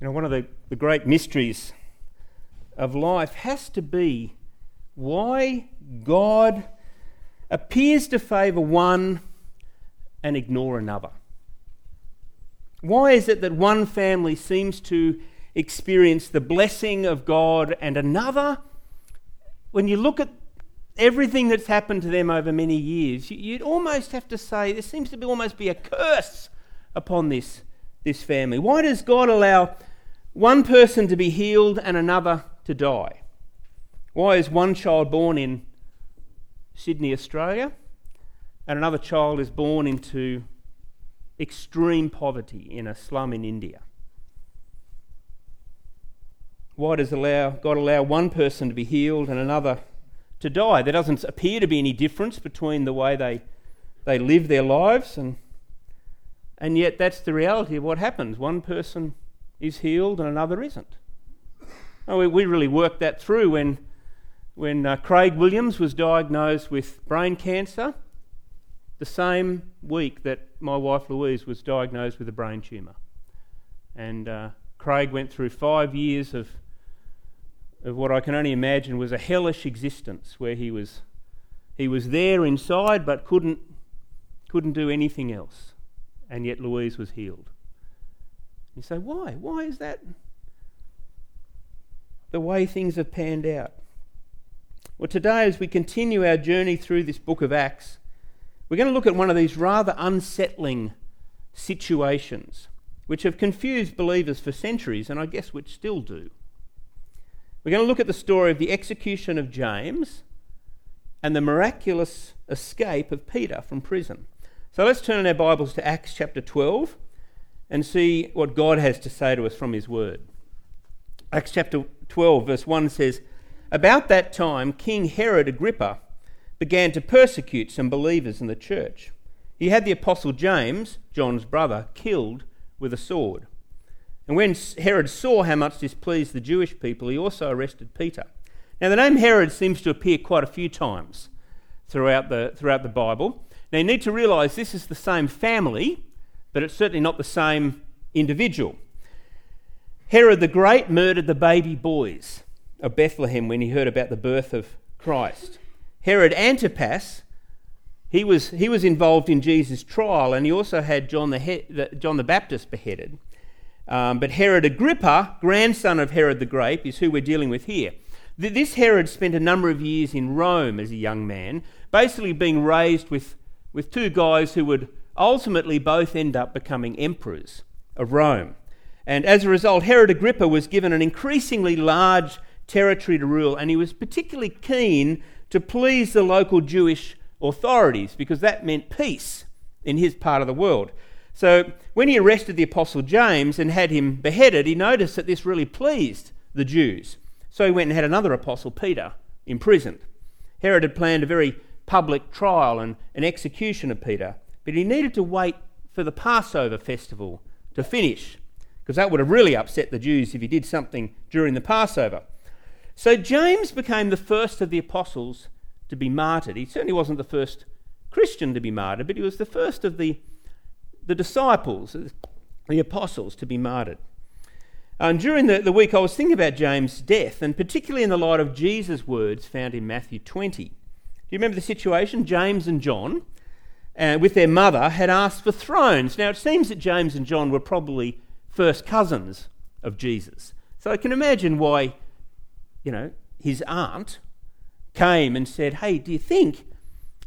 You know, one of the, the great mysteries of life has to be why God appears to favour one and ignore another. Why is it that one family seems to experience the blessing of God and another, when you look at everything that's happened to them over many years, you'd almost have to say there seems to be almost be a curse upon this, this family. Why does God allow one person to be healed and another to die? Why is one child born in Sydney, Australia, and another child is born into extreme poverty in a slum in India? Why does allow, God allow one person to be healed and another to die? There doesn't appear to be any difference between the way they, they live their lives, and, and yet that's the reality of what happens. One person is healed and another isn't. Oh, we, we really worked that through when, when uh, Craig Williams was diagnosed with brain cancer, the same week that my wife Louise was diagnosed with a brain tumour. And uh, Craig went through five years of, of what I can only imagine was a hellish existence where he was, he was there inside but couldn't, couldn't do anything else. And yet Louise was healed. You say, why? Why is that the way things have panned out? Well, today, as we continue our journey through this book of Acts, we're going to look at one of these rather unsettling situations which have confused believers for centuries, and I guess which still do. We're going to look at the story of the execution of James and the miraculous escape of Peter from prison. So let's turn in our Bibles to Acts chapter 12 and see what God has to say to us from His Word. Acts chapter 12, verse 1 says, About that time, King Herod Agrippa began to persecute some believers in the church. He had the apostle James, John's brother, killed with a sword. And when Herod saw how much this pleased the Jewish people, he also arrested Peter. Now, the name Herod seems to appear quite a few times throughout the, throughout the Bible. Now, you need to realise this is the same family but it's certainly not the same individual. Herod the Great murdered the baby boys of Bethlehem when he heard about the birth of Christ. Herod Antipas, he was, he was involved in Jesus' trial and he also had John the, he, John the Baptist beheaded. Um, but Herod Agrippa, grandson of Herod the Great, is who we're dealing with here. This Herod spent a number of years in Rome as a young man, basically being raised with, with two guys who would ultimately both end up becoming emperors of Rome. And as a result, Herod Agrippa was given an increasingly large territory to rule, and he was particularly keen to please the local Jewish authorities because that meant peace in his part of the world. So when he arrested the Apostle James and had him beheaded, he noticed that this really pleased the Jews. So he went and had another apostle, Peter, imprisoned. Herod had planned a very public trial and an execution of Peter. But he needed to wait for the Passover festival to finish, because that would have really upset the Jews if he did something during the Passover. So James became the first of the apostles to be martyred. He certainly wasn't the first Christian to be martyred, but he was the first of the, the disciples, the apostles, to be martyred. And during the, the week, I was thinking about James' death, and particularly in the light of Jesus' words found in Matthew 20. Do you remember the situation? James and John uh, with their mother, had asked for thrones. Now, it seems that James and John were probably first cousins of Jesus. So I can imagine why, you know, his aunt came and said, Hey, do you think, do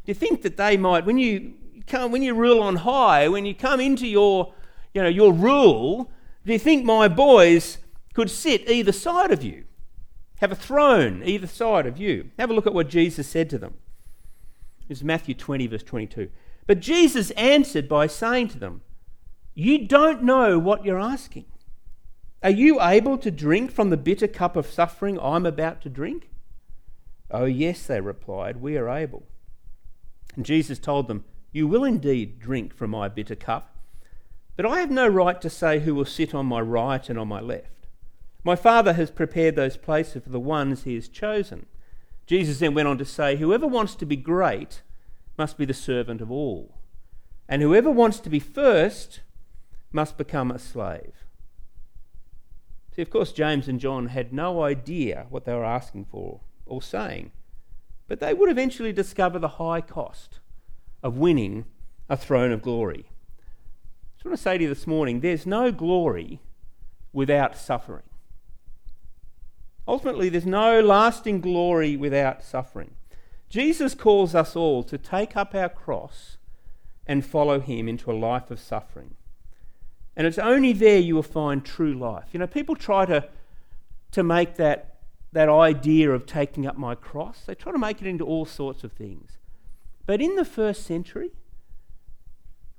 you think that they might, when you come, when you rule on high, when you come into your, you know, your rule, do you think my boys could sit either side of you? Have a throne either side of you? Have a look at what Jesus said to them. Is Matthew 20, verse 22. But Jesus answered by saying to them, You don't know what you're asking. Are you able to drink from the bitter cup of suffering I'm about to drink? Oh, yes, they replied, We are able. And Jesus told them, You will indeed drink from my bitter cup, but I have no right to say who will sit on my right and on my left. My Father has prepared those places for the ones he has chosen. Jesus then went on to say, Whoever wants to be great must be the servant of all. And whoever wants to be first must become a slave. See, of course, James and John had no idea what they were asking for or saying, but they would eventually discover the high cost of winning a throne of glory. I just want to say to you this morning there's no glory without suffering. Ultimately, there's no lasting glory without suffering. Jesus calls us all to take up our cross and follow him into a life of suffering. And it's only there you will find true life. You know, people try to, to make that, that idea of taking up my cross, they try to make it into all sorts of things. But in the first century,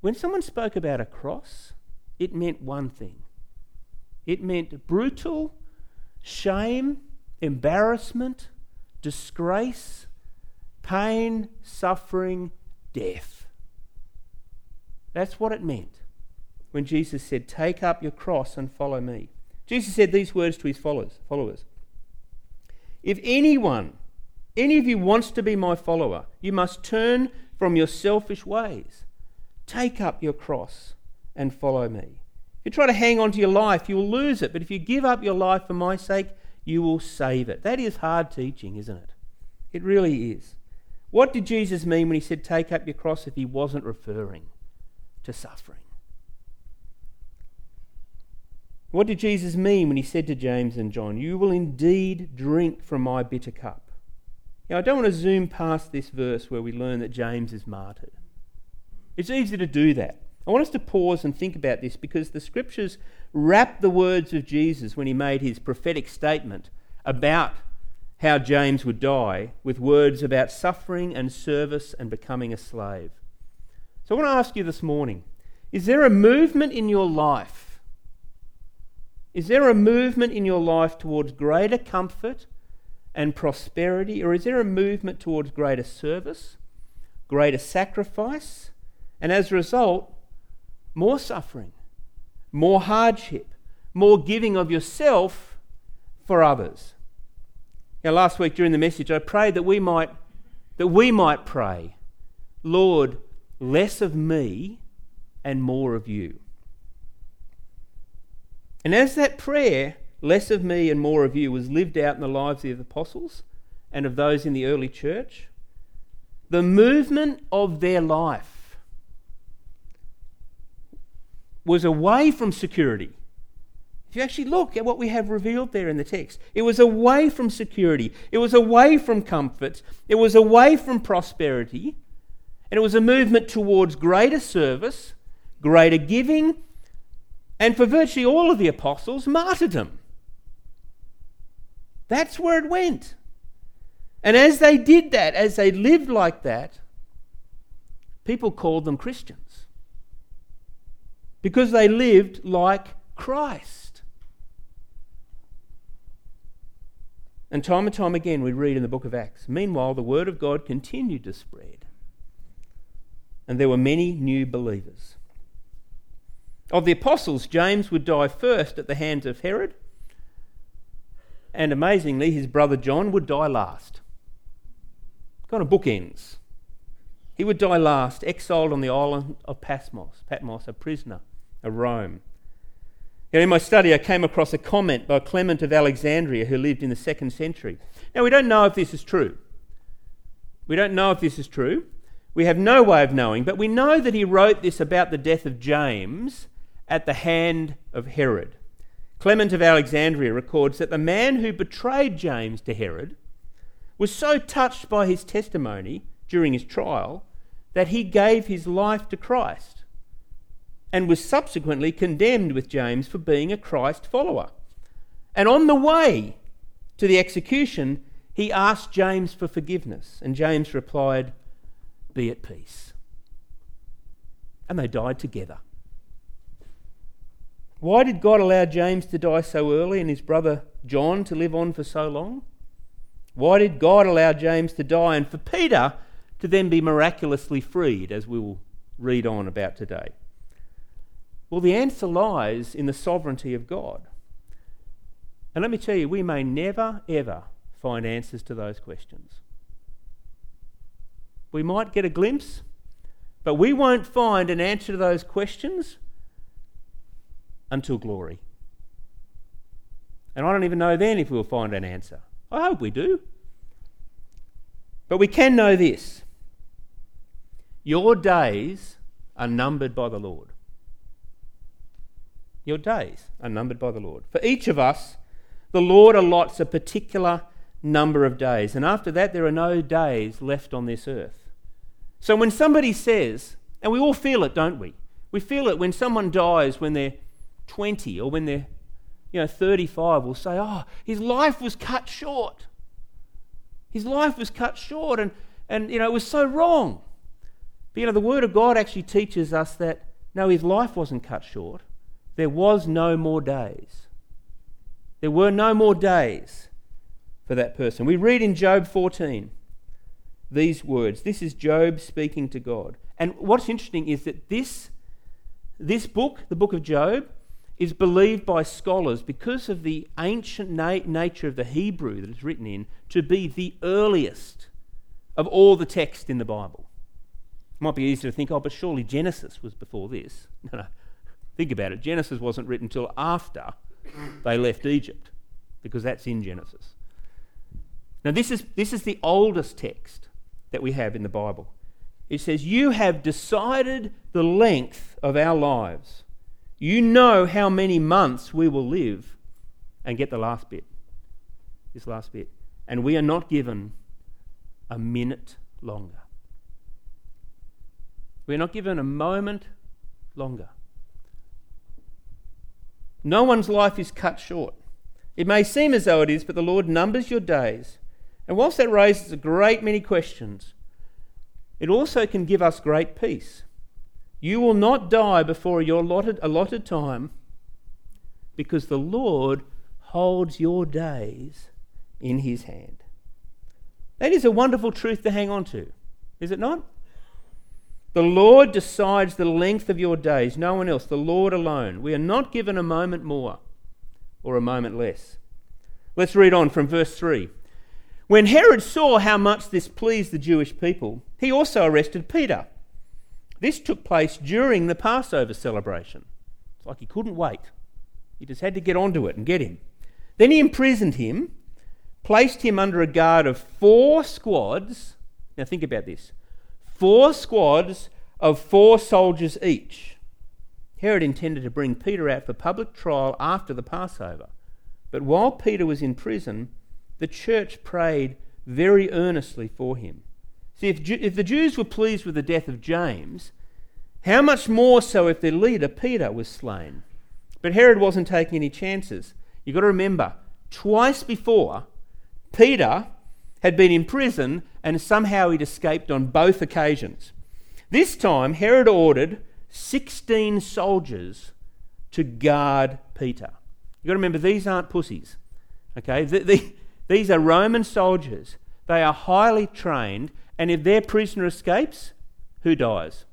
when someone spoke about a cross, it meant one thing it meant brutal shame, embarrassment, disgrace, pain, suffering, death. That's what it meant when Jesus said, Take up your cross and follow me. Jesus said these words to his followers, followers. If anyone, any of you wants to be my follower, you must turn from your selfish ways. Take up your cross and follow me. If you try to hang on to your life, you will lose it. But if you give up your life for my sake, you will save it. That is hard teaching, isn't it? It really is. What did Jesus mean when he said, Take up your cross, if he wasn't referring to suffering? What did Jesus mean when he said to James and John, You will indeed drink from my bitter cup? Now, I don't want to zoom past this verse where we learn that James is martyred. It's easy to do that. I want us to pause and think about this because the scriptures wrap the words of Jesus when he made his prophetic statement about how James would die with words about suffering and service and becoming a slave. So I want to ask you this morning is there a movement in your life? Is there a movement in your life towards greater comfort and prosperity, or is there a movement towards greater service, greater sacrifice, and as a result, more suffering, more hardship, more giving of yourself for others. Now, last week during the message, I prayed that we might, that we might pray, Lord, less of me and more of you. And as that prayer, less of me and more of you, was lived out in the lives of the apostles and of those in the early church, the movement of their life was away from security. If you actually look at what we have revealed there in the text, it was away from security, it was away from comfort, it was away from prosperity, and it was a movement towards greater service, greater giving, and for virtually all of the apostles, martyrdom. That's where it went. And as they did that, as they lived like that, people called them Christians because they lived like Christ. And time and time again, we read in the book of Acts. Meanwhile, the word of God continued to spread, and there were many new believers. Of the apostles, James would die first at the hands of Herod, and amazingly, his brother John would die last. Kind of bookends. He would die last, exiled on the island of Patmos, Patmos, a prisoner of Rome. In my study, I came across a comment by Clement of Alexandria who lived in the second century. Now, we don't know if this is true. We don't know if this is true. We have no way of knowing, but we know that he wrote this about the death of James at the hand of Herod. Clement of Alexandria records that the man who betrayed James to Herod was so touched by his testimony during his trial that he gave his life to Christ and was subsequently condemned with James for being a Christ follower. And on the way to the execution, he asked James for forgiveness, and James replied, Be at peace. And they died together. Why did God allow James to die so early and his brother John to live on for so long? Why did God allow James to die and for Peter to then be miraculously freed, as we will read on about today? Well, the answer lies in the sovereignty of God. And let me tell you, we may never, ever find answers to those questions. We might get a glimpse, but we won't find an answer to those questions until glory. And I don't even know then if we'll find an answer. I hope we do. But we can know this your days are numbered by the Lord. Your days are numbered by the Lord. For each of us, the Lord allots a particular number of days. And after that, there are no days left on this earth. So when somebody says, and we all feel it, don't we? We feel it when someone dies when they're 20 or when they're you know 35 we'll say oh his life was cut short his life was cut short and and you know it was so wrong but you know the word of god actually teaches us that no his life wasn't cut short there was no more days there were no more days for that person we read in job 14 these words this is job speaking to god and what's interesting is that this this book, the book of Job, is believed by scholars because of the ancient na- nature of the Hebrew that it's written in to be the earliest of all the text in the Bible. It might be easy to think, oh, but surely Genesis was before this. No, no. Think about it. Genesis wasn't written until after they left Egypt, because that's in Genesis. Now, this is, this is the oldest text that we have in the Bible. It says, You have decided the length of our lives. You know how many months we will live. And get the last bit. This last bit. And we are not given a minute longer. We're not given a moment longer. No one's life is cut short. It may seem as though it is, but the Lord numbers your days. And whilst that raises a great many questions, it also can give us great peace. You will not die before your allotted, allotted time because the Lord holds your days in his hand. That is a wonderful truth to hang on to, is it not? The Lord decides the length of your days, no one else, the Lord alone. We are not given a moment more or a moment less. Let's read on from verse 3. When Herod saw how much this pleased the Jewish people, he also arrested Peter. This took place during the Passover celebration. It's like he couldn't wait. He just had to get onto it and get him. Then he imprisoned him, placed him under a guard of four squads. Now think about this four squads of four soldiers each. Herod intended to bring Peter out for public trial after the Passover. But while Peter was in prison, the church prayed very earnestly for him. See, if, if the Jews were pleased with the death of James, how much more so if their leader, Peter, was slain? But Herod wasn't taking any chances. You've got to remember, twice before, Peter had been in prison and somehow he'd escaped on both occasions. This time, Herod ordered 16 soldiers to guard Peter. You've got to remember, these aren't pussies. Okay? The, the, these are Roman soldiers. They are highly trained, and if their prisoner escapes, who dies?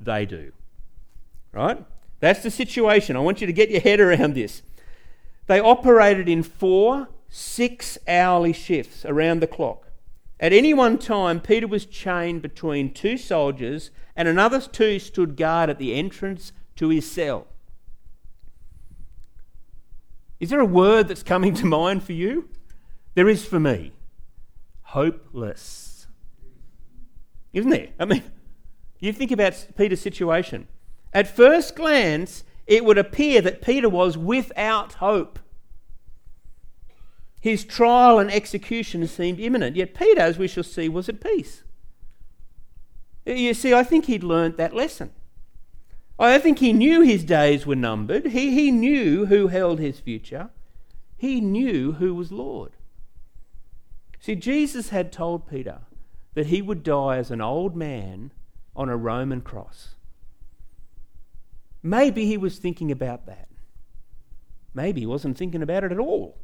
They do. Right? That's the situation. I want you to get your head around this. They operated in four six hourly shifts around the clock. At any one time, Peter was chained between two soldiers, and another two stood guard at the entrance to his cell. Is there a word that's coming to mind for you? There is for me hopeless. Isn't there? I mean, you think about Peter's situation. At first glance, it would appear that Peter was without hope. His trial and execution seemed imminent, yet Peter, as we shall see, was at peace. You see, I think he'd learnt that lesson. I think he knew his days were numbered. He, he knew who held his future. He knew who was Lord. See, Jesus had told Peter that he would die as an old man on a Roman cross. Maybe he was thinking about that. Maybe he wasn't thinking about it at all.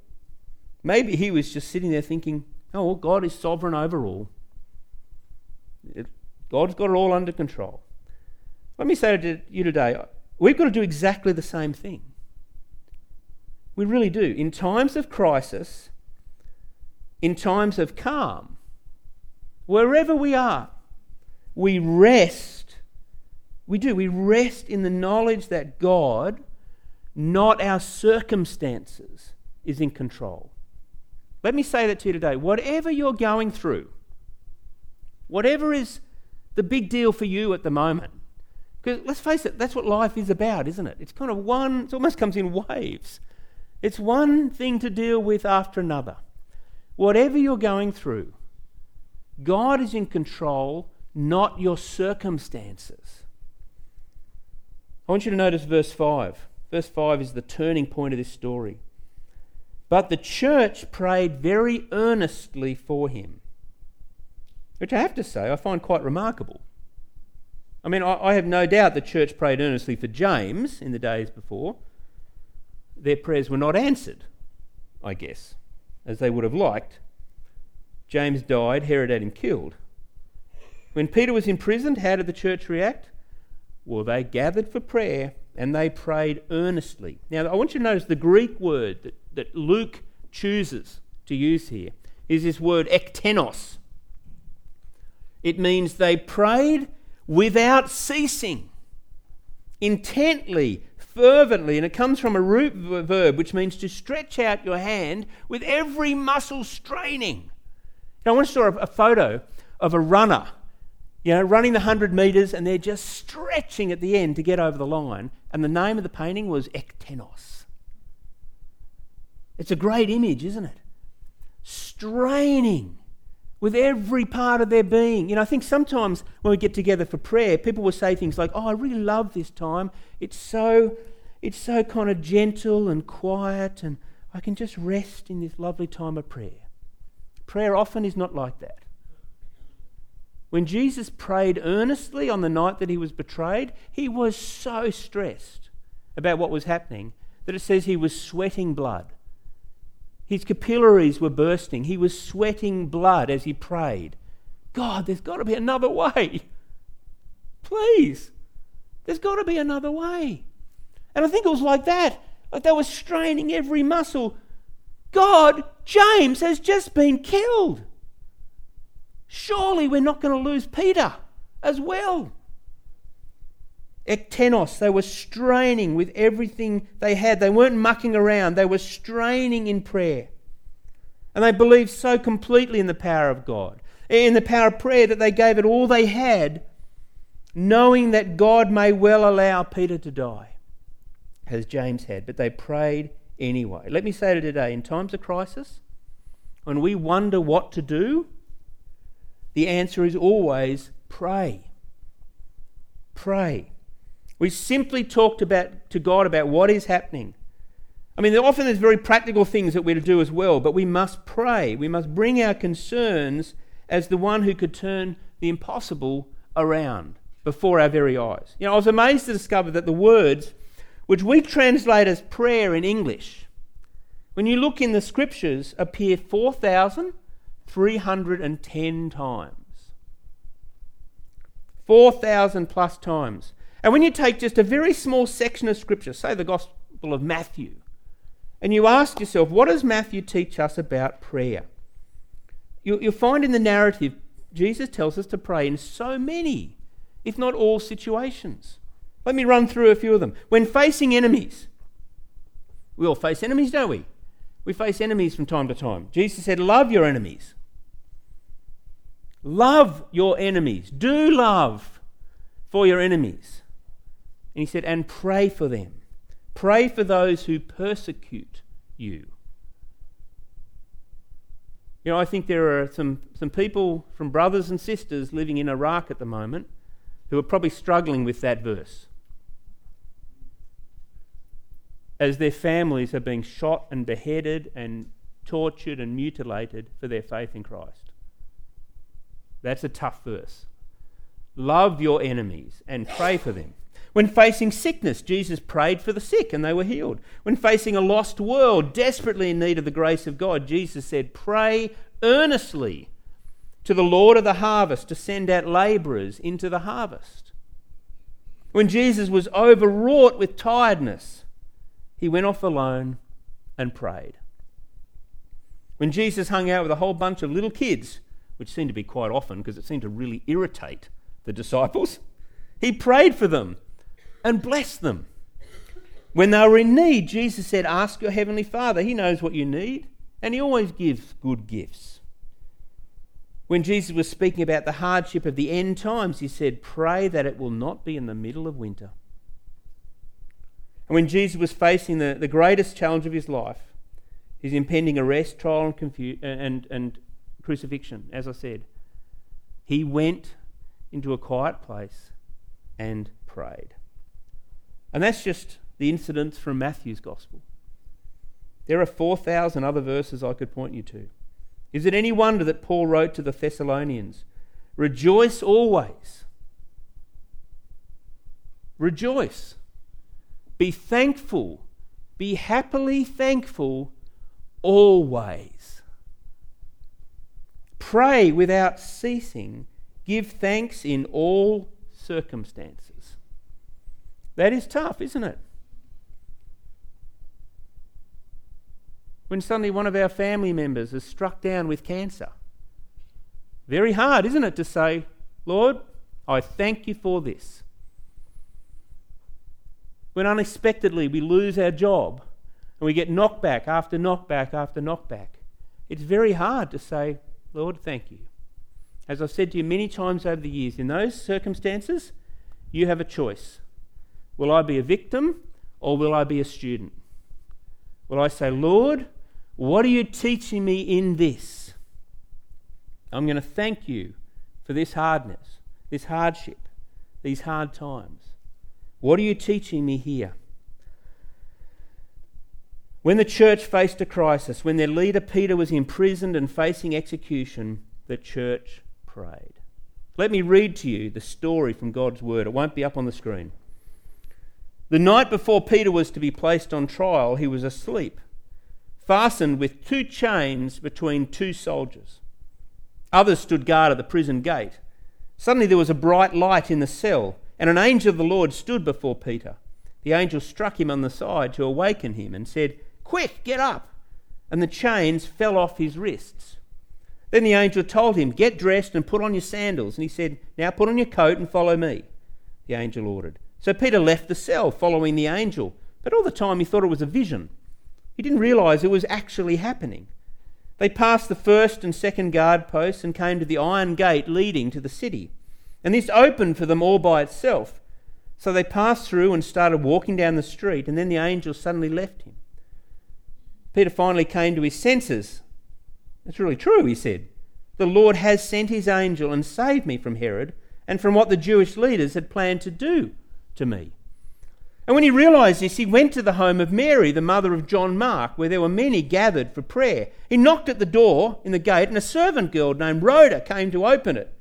Maybe he was just sitting there thinking, oh, well, God is sovereign over all. God's got it all under control. Let me say to you today we've got to do exactly the same thing. We really do. In times of crisis, in times of calm. Wherever we are, we rest. We do. We rest in the knowledge that God, not our circumstances, is in control. Let me say that to you today. Whatever you're going through, whatever is the big deal for you at the moment, because let's face it, that's what life is about, isn't it? It's kind of one, it almost comes in waves. It's one thing to deal with after another. Whatever you're going through, God is in control, not your circumstances. I want you to notice verse 5. Verse 5 is the turning point of this story. But the church prayed very earnestly for him, which I have to say I find quite remarkable. I mean, I, have no doubt the church prayed earnestly for James in the days before. Their prayers were not answered, I guess, as they would have liked. James died, Herod had him killed. When Peter was imprisoned, how did the church react? Well, they gathered for prayer and they prayed earnestly. Now, I want you to notice the Greek word that, that Luke chooses to use here is this word ektenos. It means they prayed without ceasing, intently, fervently, and it comes from a root verb which means to stretch out your hand with every muscle straining. Now, I want to show a photo of a runner you know, running the 100 metres and they're just stretching at the end to get over the line. And the name of the painting was Ektenos. It's a great image, isn't it? Straining with every part of their being. You know, I think sometimes when we get together for prayer, people will say things like, "Oh, I really love this time. It's so it's so kind of gentle and quiet and I can just rest in this lovely time of prayer." Prayer often is not like that. When Jesus prayed earnestly on the night that he was betrayed, he was so stressed about what was happening that it says he was sweating blood. His capillaries were bursting. He was sweating blood as he prayed. God, there's got to be another way. Please. There's got to be another way. And I think it was like that. Like they were straining every muscle. God, James has just been killed. Surely we're not going to lose Peter as well. Ektenos, they were straining with everything they had. They weren't mucking around, they were straining in prayer. And they believed so completely in the power of God, in the power of prayer, that they gave it all they had, knowing that God may well allow Peter to die, as James had. But they prayed anyway. Let me say to today, in times of crisis, when we wonder what to do, the answer is always pray. Pray. We simply talked about to God about what is happening. I mean, often there's very practical things that we're to do as well, but we must pray. We must bring our concerns as the one who could turn the impossible around before our very eyes. You know, I was amazed to discover that the words which we translate as prayer in English, when you look in the scriptures, appear 4,310 times. 4,000 plus times. And when you take just a very small section of Scripture, say the Gospel of Matthew, and you ask yourself, what does Matthew teach us about prayer? You'll, you'll find in the narrative, Jesus tells us to pray in so many, if not all, situations. Let me run through a few of them. When facing enemies, we all face enemies, don't we? We face enemies from time to time. Jesus said, Love your enemies. Love your enemies. Do love for your enemies. And he said, and pray for them. Pray for those who persecute you. You know, I think there are some, some people from brothers and sisters living in Iraq at the moment who are probably struggling with that verse. As their families are being shot and beheaded and tortured and mutilated for their faith in Christ. That's a tough verse. Love your enemies and pray for them. When facing sickness, Jesus prayed for the sick and they were healed. When facing a lost world desperately in need of the grace of God, Jesus said, Pray earnestly to the Lord of the harvest to send out labourers into the harvest. When Jesus was overwrought with tiredness, he went off alone and prayed. When Jesus hung out with a whole bunch of little kids which seemed to be quite often because it seemed to really irritate the disciples. He prayed for them and bless them. When they were in need, Jesus said, Ask your heavenly Father. He knows what you need, and He always gives good gifts. When Jesus was speaking about the hardship of the end times, He said, Pray that it will not be in the middle of winter. And when Jesus was facing the, the greatest challenge of his life, his impending arrest, trial, and, confu- uh, and, and crucifixion, as I said, he went into a quiet place and prayed. And that's just the incidents from Matthew's Gospel. There are 4,000 other verses I could point you to. Is it any wonder that Paul wrote to the Thessalonians, Rejoice always? Rejoice. Be thankful. Be happily thankful always. Pray without ceasing. Give thanks in all circumstances. That is tough, isn't it? When suddenly one of our family members is struck down with cancer. Very hard, isn't it, to say, Lord, I thank you for this when unexpectedly we lose our job and we get knockback after knockback after knockback, it's very hard to say, Lord, thank you. As I've said to you many times over the years, in those circumstances, you have a choice. Will I be a victim or will I be a student? Will I say, Lord, what are you teaching me in this? I'm going to thank you for this hardness, this hardship, these hard times. What are you teaching me here? When the church faced a crisis, when their leader Peter was imprisoned and facing execution, the church prayed. Let me read to you the story from God's word. It won't be up on the screen. The night before Peter was to be placed on trial, he was asleep, fastened with two chains between two soldiers. Others stood guard at the prison gate. Suddenly there was a bright light in the cell and an angel of the Lord stood before Peter. The angel struck him on the side to awaken him and said, Quick, get up! And the chains fell off his wrists. Then the angel told him, Get dressed and put on your sandals. And he said, Now put on your coat and follow me. The angel ordered. So Peter left the cell, following the angel. But all the time he thought it was a vision. He didn't realize it was actually happening. They passed the first and second guard posts and came to the iron gate leading to the city. And this opened for them all by itself. So they passed through and started walking down the street, and then the angel suddenly left him. Peter finally came to his senses. That's really true, he said. The Lord has sent his angel and saved me from Herod and from what the Jewish leaders had planned to do to me. And when he realized this, he went to the home of Mary, the mother of John Mark, where there were many gathered for prayer. He knocked at the door in the gate, and a servant girl named Rhoda came to open it.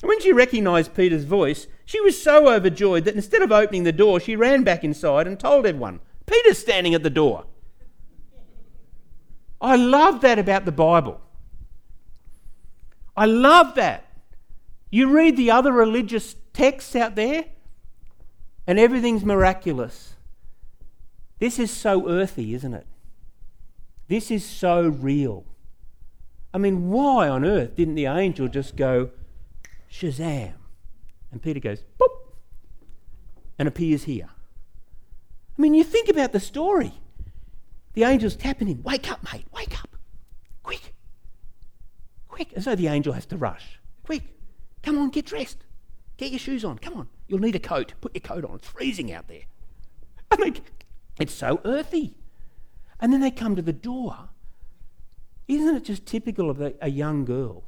And when she recognized Peter's voice, she was so overjoyed that instead of opening the door, she ran back inside and told everyone, Peter's standing at the door. I love that about the Bible. I love that. You read the other religious texts out there, and everything's miraculous. This is so earthy, isn't it? This is so real. I mean, why on earth didn't the angel just go, Shazam. And Peter goes, boop, and appears here. I mean, you think about the story. The angel's tapping him, wake up, mate, wake up. Quick. Quick. As though the angel has to rush. Quick. Come on, get dressed. Get your shoes on. Come on. You'll need a coat. Put your coat on. It's freezing out there. I mean, it's so earthy. And then they come to the door. Isn't it just typical of a, a young girl?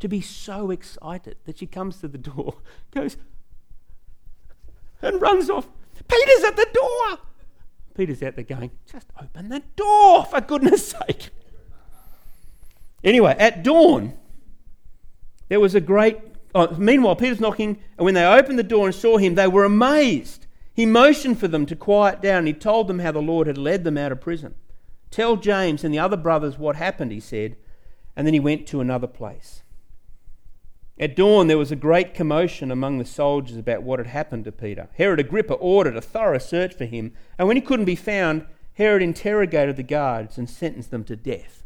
to be so excited that she comes to the door, goes, and runs off. Peter's at the door. Peter's out there going, just open the door, for goodness sake. Anyway, at dawn, there was a great. Oh, meanwhile, Peter's knocking, and when they opened the door and saw him, they were amazed. He motioned for them to quiet down. He told them how the Lord had led them out of prison. Tell James and the other brothers what happened, he said, and then he went to another place. At dawn, there was a great commotion among the soldiers about what had happened to Peter. Herod Agrippa ordered a thorough search for him, and when he couldn't be found, Herod interrogated the guards and sentenced them to death.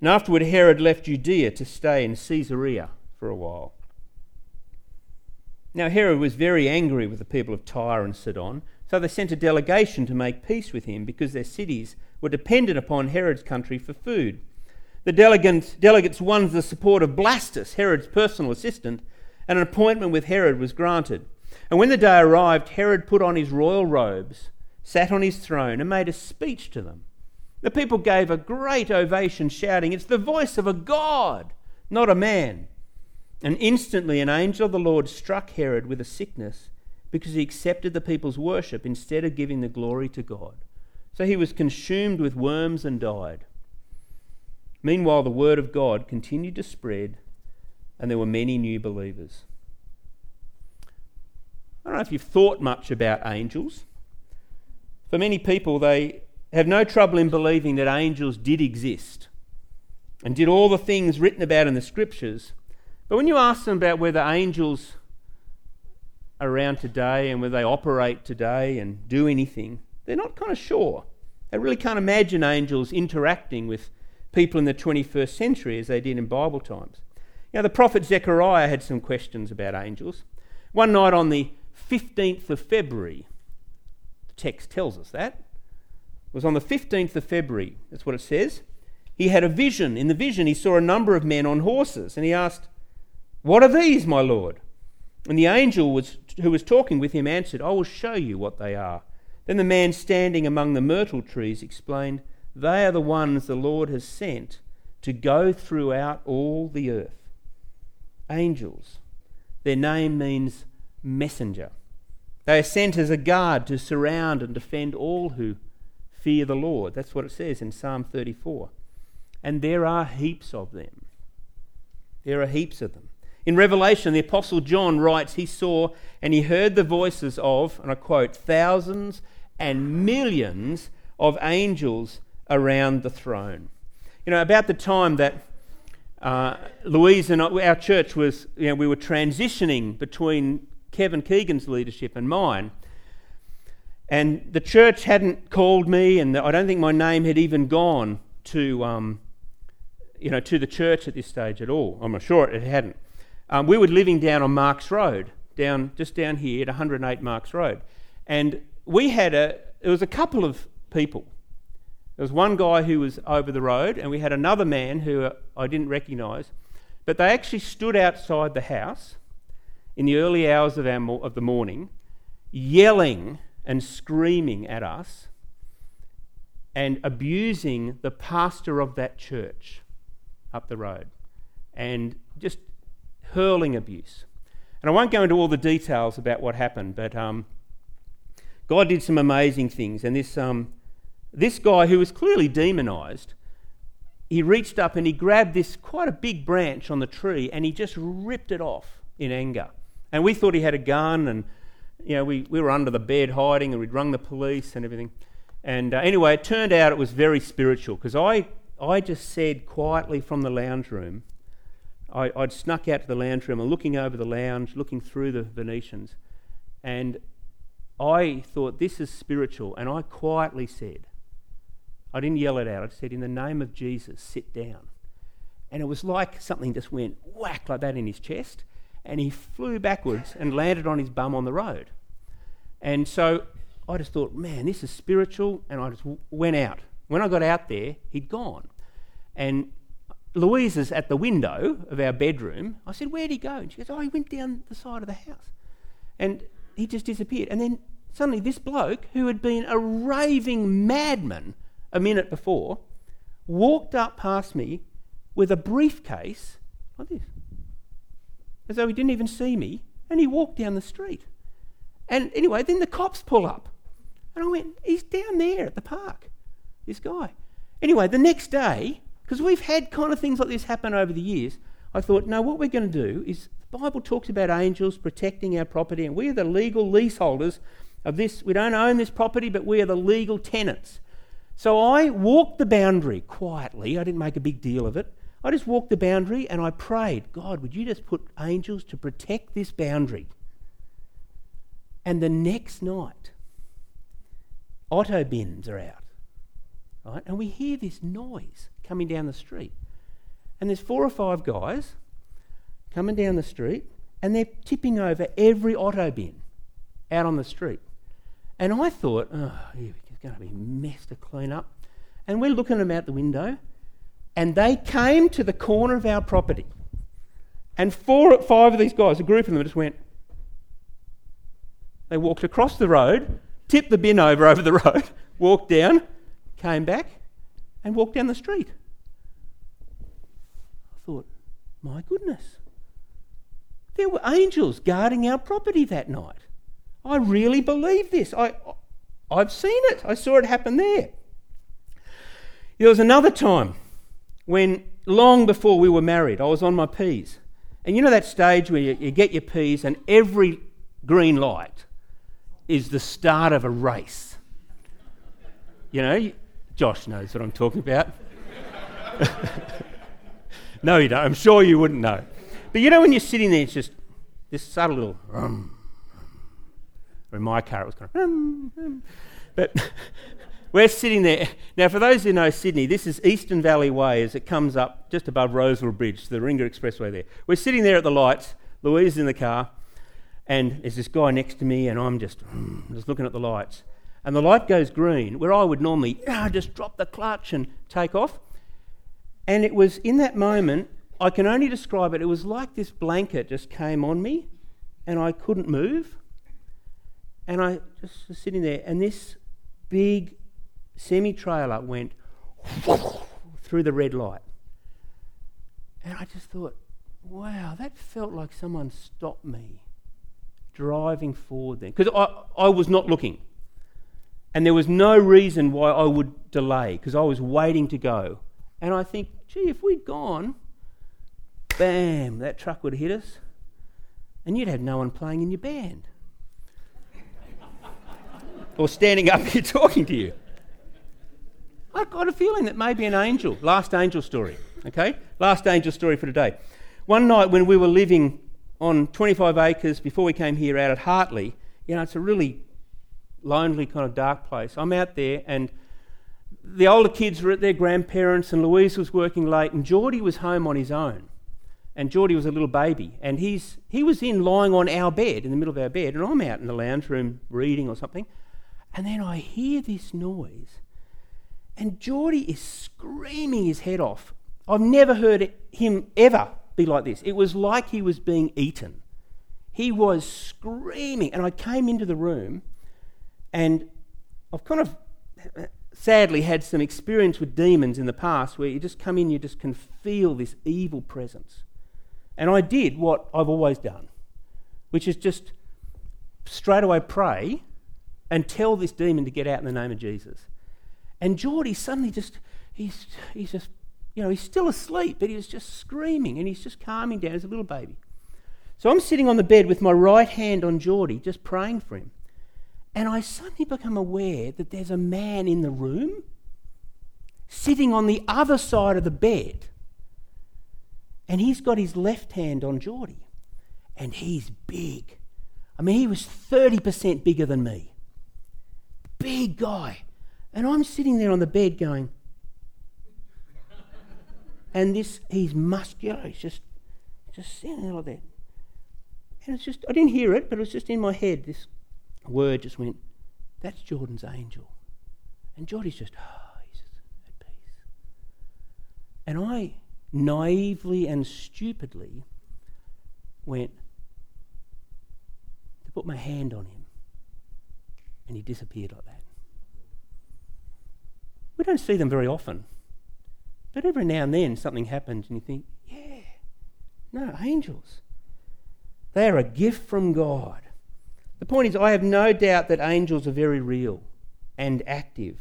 And afterward, Herod left Judea to stay in Caesarea for a while. Now, Herod was very angry with the people of Tyre and Sidon, So they sent a delegation to make peace with him because their cities were dependent upon Herod's country for food. The delegates, delegates won the support of Blastus, Herod's personal assistant, and an appointment with Herod was granted. And when the day arrived, Herod put on his royal robes, sat on his throne, and made a speech to them. The people gave a great ovation, shouting, It's the voice of a God, not a man. And instantly an angel of the Lord struck Herod with a sickness because he accepted the people's worship instead of giving the glory to God. So he was consumed with worms and died. Meanwhile, the word of God continued to spread, and there were many new believers. I don't know if you've thought much about angels. For many people, they have no trouble in believing that angels did exist and did all the things written about in the scriptures. But when you ask them about whether angels are around today and whether they operate today and do anything, they're not kind of sure. They really can't imagine angels interacting with people in the 21st century as they did in Bible times. Know, the prophet Zechariah had some questions about angels. One night on the 15th of February, the text tells us that, it was on the 15th of February, that's what it says. He had a vision. In the vision, he saw a number of men on horses, and he asked, What are these, my Lord? And the angel was, who was talking with him answered, I will show you what they are. Then the man standing among the myrtle trees explained, They are the ones the Lord has sent to go throughout all the earth. Angels. Their name means messenger. They are sent as a guard to surround and defend all who fear the Lord. That's what it says in Psalm 34. And there are heaps of them. There are heaps of them. In Revelation, the Apostle John writes he saw and he heard the voices of, and I quote, thousands and millions of angels around the throne. You know, about the time that uh, Louise and our church was, you know, we were transitioning between Kevin Keegan's leadership and mine. And the church hadn't called me, and I don't think my name had even gone to, um, you know, to the church at this stage at all. I'm sure it hadn't. Um, we were living down on Marks Road, down just down here at 108 Marks Road, and we had a. It was a couple of people. There was one guy who was over the road, and we had another man who uh, I didn't recognise, but they actually stood outside the house in the early hours of, our, of the morning, yelling and screaming at us and abusing the pastor of that church up the road and just hurling abuse. And I won't go into all the details about what happened, but um, God did some amazing things. And this, um, this guy, who was clearly demonized, he reached up and he grabbed this quite a big branch on the tree and he just ripped it off in anger. And we thought he had a gun and you know, we, we were under the bed hiding and we'd rung the police and everything. And uh, anyway, it turned out it was very spiritual because I, I just said quietly from the lounge room, I, I'd snuck out to the lounge room and looking over the lounge, looking through the Venetians, and I thought this is spiritual. And I quietly said, I didn't yell it out, I said, In the name of Jesus, sit down. And it was like something just went whack like that in his chest and he flew backwards and landed on his bum on the road. And so I just thought, man, this is spiritual, and I just w- went out. When I got out there, he'd gone. And Louise is at the window of our bedroom. I said, Where'd he go? And she goes, Oh, he went down the side of the house. And he just disappeared. And then suddenly, this bloke, who had been a raving madman a minute before, walked up past me with a briefcase like this as though he didn't even see me, and he walked down the street. And anyway, then the cops pull up. And I went, he's down there at the park, this guy. Anyway, the next day, because we've had kind of things like this happen over the years, I thought, no, what we're going to do is the Bible talks about angels protecting our property, and we are the legal leaseholders of this. We don't own this property, but we are the legal tenants. So I walked the boundary quietly. I didn't make a big deal of it. I just walked the boundary and I prayed, God, would you just put angels to protect this boundary? And the next night, auto bins are out, right? And we hear this noise coming down the street. And there's four or five guys coming down the street and they're tipping over every auto bin out on the street. And I thought, oh, it's going to be a mess to clean up. And we're looking at them out the window, and they came to the corner of our property. And four, or five of these guys, a group of them, just went. They walked across the road, tipped the bin over over the road, walked down, came back, and walked down the street. I thought, my goodness. There were angels guarding our property that night. I really believe this. I, I've seen it. I saw it happen there. There was another time when, long before we were married, I was on my P's. And you know that stage where you, you get your P's and every green light is the start of a race. You know, Josh knows what I'm talking about. no, you don't. I'm sure you wouldn't know. But you know, when you're sitting there, it's just this subtle little. Um, in my car, it was kind of. Um, um. But we're sitting there. Now, for those who know Sydney, this is Eastern Valley Way as it comes up just above Roseville Bridge, the Ringa Expressway there. We're sitting there at the lights. Louise is in the car, and there's this guy next to me, and I'm just, just looking at the lights. And the light goes green, where I would normally ah, just drop the clutch and take off. And it was in that moment, I can only describe it, it was like this blanket just came on me, and I couldn't move. And I just was sitting there, and this big semi trailer went through the red light. And I just thought, wow, that felt like someone stopped me driving forward then. Because I, I was not looking. And there was no reason why I would delay, because I was waiting to go. And I think, gee, if we'd gone, bam, that truck would have hit us, and you'd have no one playing in your band or standing up here talking to you. I've got a feeling that maybe an angel, last angel story, okay? Last angel story for today. One night when we were living on 25 acres before we came here out at Hartley, you know, it's a really lonely kind of dark place. I'm out there and the older kids were at their grandparents and Louise was working late and Geordie was home on his own. And Geordie was a little baby and he's, he was in lying on our bed, in the middle of our bed, and I'm out in the lounge room reading or something. And then I hear this noise, and Geordie is screaming his head off. I've never heard him ever be like this. It was like he was being eaten. He was screaming, and I came into the room, and I've kind of sadly had some experience with demons in the past where you just come in, you just can feel this evil presence. And I did what I've always done, which is just straight away pray and tell this demon to get out in the name of Jesus. And Geordie suddenly just, he's, he's just, you know, he's still asleep, but he's just screaming and he's just calming down as a little baby. So I'm sitting on the bed with my right hand on Geordie, just praying for him. And I suddenly become aware that there's a man in the room sitting on the other side of the bed. And he's got his left hand on Geordie. And he's big. I mean, he was 30% bigger than me big guy. And I'm sitting there on the bed going, and this, he's muscular, he's just, just sitting there like that. And it's just, I didn't hear it, but it was just in my head. This word just went, that's Jordan's angel. And Geordie's just, oh, he's at peace. And I naively and stupidly went to put my hand on him and he disappeared like that. We don't see them very often. But every now and then something happens and you think, yeah, no, angels. They are a gift from God. The point is, I have no doubt that angels are very real and active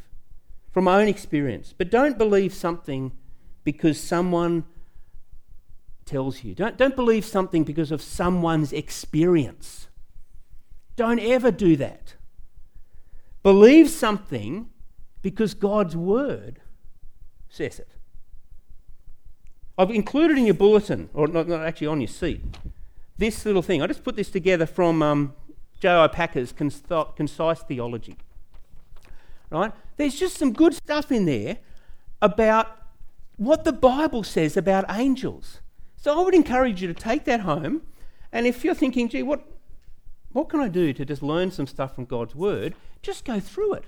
from my own experience. But don't believe something because someone tells you. Don't, don't believe something because of someone's experience. Don't ever do that. Believe something because God's word says it. I've included in your bulletin, or not, not actually on your seat, this little thing. I just put this together from um, J.I. Packer's Concise Theology. Right? There's just some good stuff in there about what the Bible says about angels. So I would encourage you to take that home, and if you're thinking, gee, what, what can I do to just learn some stuff from God's Word? Just go through it.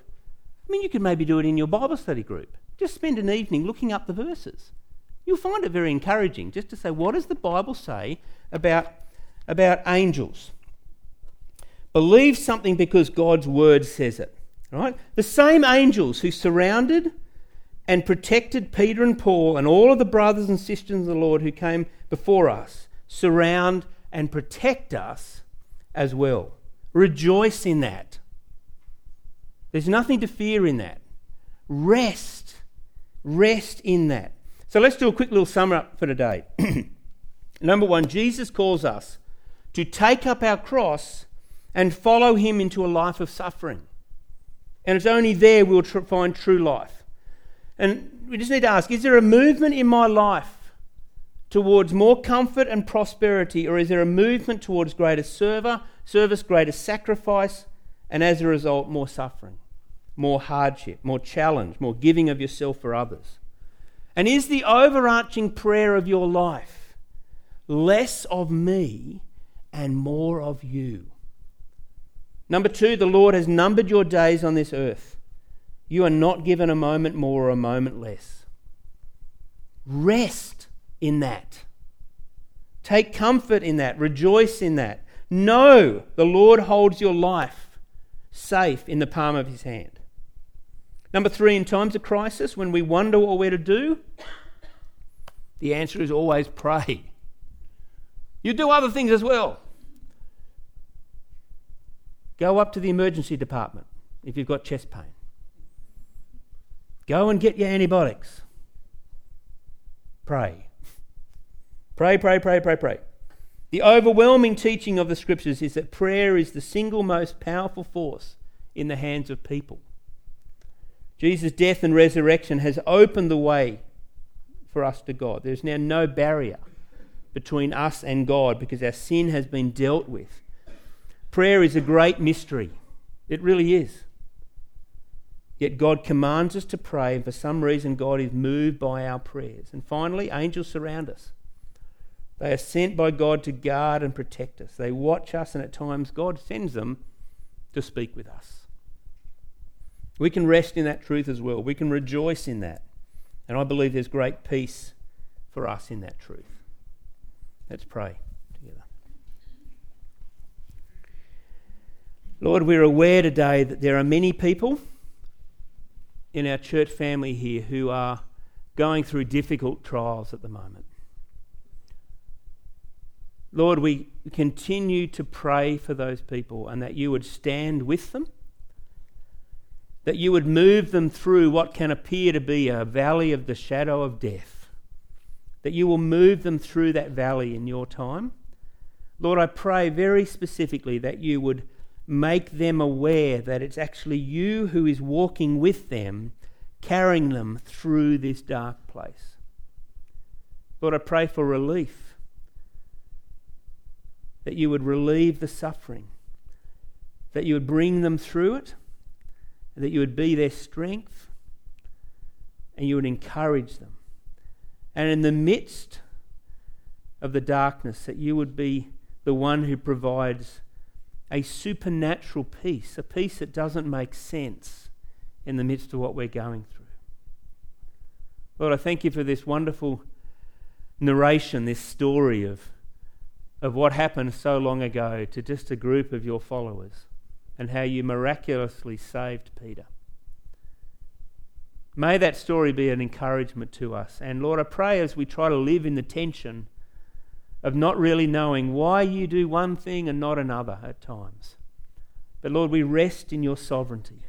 I mean, you could maybe do it in your Bible study group. Just spend an evening looking up the verses. You'll find it very encouraging just to say, what does the Bible say about, about angels? Believe something because God's Word says it. Right? The same angels who surrounded and protected Peter and Paul and all of the brothers and sisters of the Lord who came before us surround and protect us as well. Rejoice in that. There's nothing to fear in that. Rest. Rest in that. So let's do a quick little sum up for today. Number one, Jesus calls us to take up our cross and follow him into a life of suffering. And it's only there we'll tr- find true life. And we just need to ask is there a movement in my life towards more comfort and prosperity, or is there a movement towards greater server, service, greater sacrifice, and as a result, more suffering, more hardship, more challenge, more giving of yourself for others? And is the overarching prayer of your life less of me and more of you? Number two, the Lord has numbered your days on this earth. You are not given a moment more or a moment less. Rest in that. Take comfort in that. Rejoice in that. Know the Lord holds your life safe in the palm of his hand. Number three, in times of crisis, when we wonder what we're to do, the answer is always pray. You do other things as well. Go up to the emergency department if you've got chest pain. Go and get your antibiotics. Pray. Pray, pray, pray, pray, pray. The overwhelming teaching of the scriptures is that prayer is the single most powerful force in the hands of people. Jesus' death and resurrection has opened the way for us to God. There's now no barrier between us and God because our sin has been dealt with. Prayer is a great mystery. It really is. Yet God commands us to pray, and for some reason, God is moved by our prayers. And finally, angels surround us. They are sent by God to guard and protect us. They watch us, and at times, God sends them to speak with us. We can rest in that truth as well. We can rejoice in that. And I believe there's great peace for us in that truth. Let's pray together. Lord, we're aware today that there are many people in our church family here who are going through difficult trials at the moment. Lord, we continue to pray for those people and that you would stand with them, that you would move them through what can appear to be a valley of the shadow of death, that you will move them through that valley in your time. Lord, I pray very specifically that you would make them aware that it's actually you who is walking with them, carrying them through this dark place. Lord, I pray for relief, that you would relieve the suffering, that you would bring them through it, that you would be their strength, and you would encourage them. And in the midst of the darkness, that you would be the one who provides a supernatural peace, a peace that doesn't make sense in the midst of what we're going through. Lord, I thank you for this wonderful narration, this story of, of what happened so long ago to just a group of your followers and how you miraculously saved Peter. May that story be an encouragement to us. And Lord, I pray as we try to live in the tension of not really knowing why you do one thing and not another at times. But Lord, we rest in your sovereignty.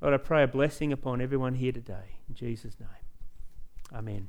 Lord, I pray a blessing upon everyone here today. In Jesus' name. Amen.